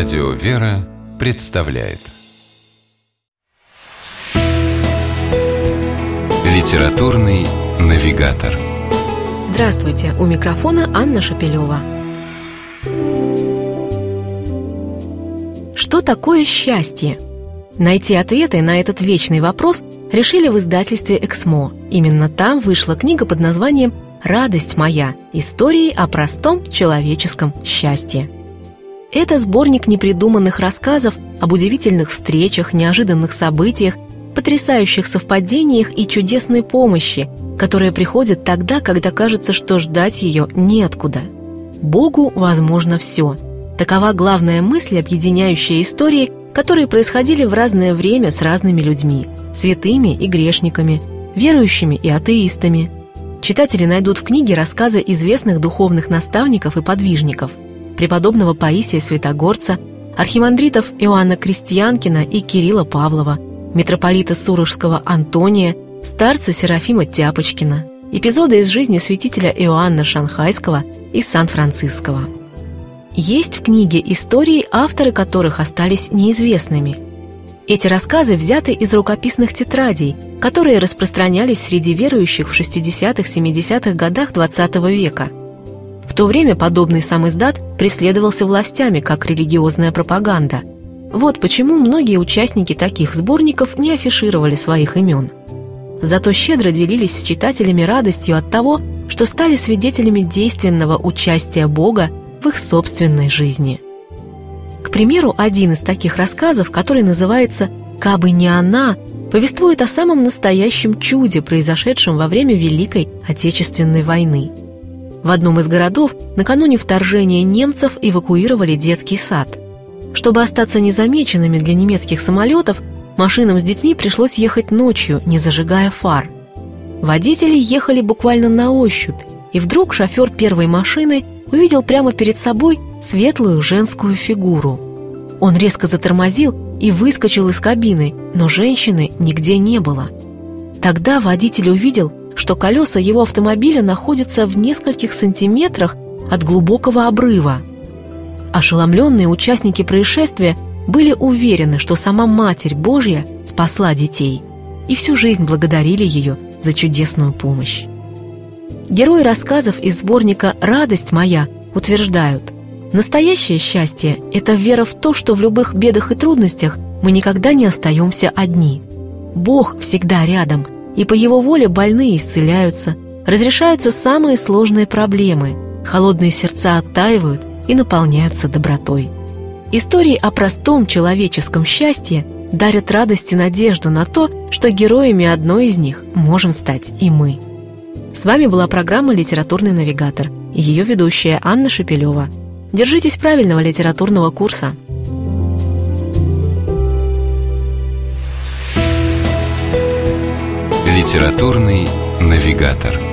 Радио «Вера» представляет Литературный навигатор Здравствуйте! У микрофона Анна Шапилева. Что такое счастье? Найти ответы на этот вечный вопрос решили в издательстве «Эксмо». Именно там вышла книга под названием «Радость моя. Истории о простом человеческом счастье». Это сборник непридуманных рассказов об удивительных встречах, неожиданных событиях, потрясающих совпадениях и чудесной помощи, которая приходит тогда, когда кажется, что ждать ее неоткуда. Богу возможно все. Такова главная мысль, объединяющая истории, которые происходили в разное время с разными людьми, святыми и грешниками, верующими и атеистами. Читатели найдут в книге рассказы известных духовных наставников и подвижников – преподобного Паисия Святогорца, архимандритов Иоанна Крестьянкина и Кирилла Павлова, митрополита Сурожского Антония, старца Серафима Тяпочкина, эпизоды из жизни святителя Иоанна Шанхайского и Сан-Франциского. Есть в книге истории, авторы которых остались неизвестными. Эти рассказы взяты из рукописных тетрадей, которые распространялись среди верующих в 60-70-х годах XX века – в то время подобный сам издат преследовался властями как религиозная пропаганда. Вот почему многие участники таких сборников не афишировали своих имен. Зато щедро делились с читателями радостью от того, что стали свидетелями действенного участия Бога в их собственной жизни. К примеру, один из таких рассказов, который называется «Кабы не она», повествует о самом настоящем чуде, произошедшем во время Великой Отечественной войны – в одном из городов накануне вторжения немцев эвакуировали детский сад. Чтобы остаться незамеченными для немецких самолетов, машинам с детьми пришлось ехать ночью, не зажигая фар. Водители ехали буквально на ощупь, и вдруг шофер первой машины увидел прямо перед собой светлую женскую фигуру. Он резко затормозил и выскочил из кабины, но женщины нигде не было. Тогда водитель увидел, что колеса его автомобиля находятся в нескольких сантиметрах от глубокого обрыва. Ошеломленные участники происшествия были уверены, что сама Матерь Божья спасла детей, и всю жизнь благодарили ее за чудесную помощь. Герои рассказов из сборника «Радость моя» утверждают, настоящее счастье – это вера в то, что в любых бедах и трудностях мы никогда не остаемся одни. Бог всегда рядом – и по его воле больные исцеляются, разрешаются самые сложные проблемы, холодные сердца оттаивают и наполняются добротой. Истории о простом человеческом счастье дарят радость и надежду на то, что героями одной из них можем стать и мы. С вами была программа «Литературный навигатор» и ее ведущая Анна Шепелева. Держитесь правильного литературного курса – Литературный навигатор.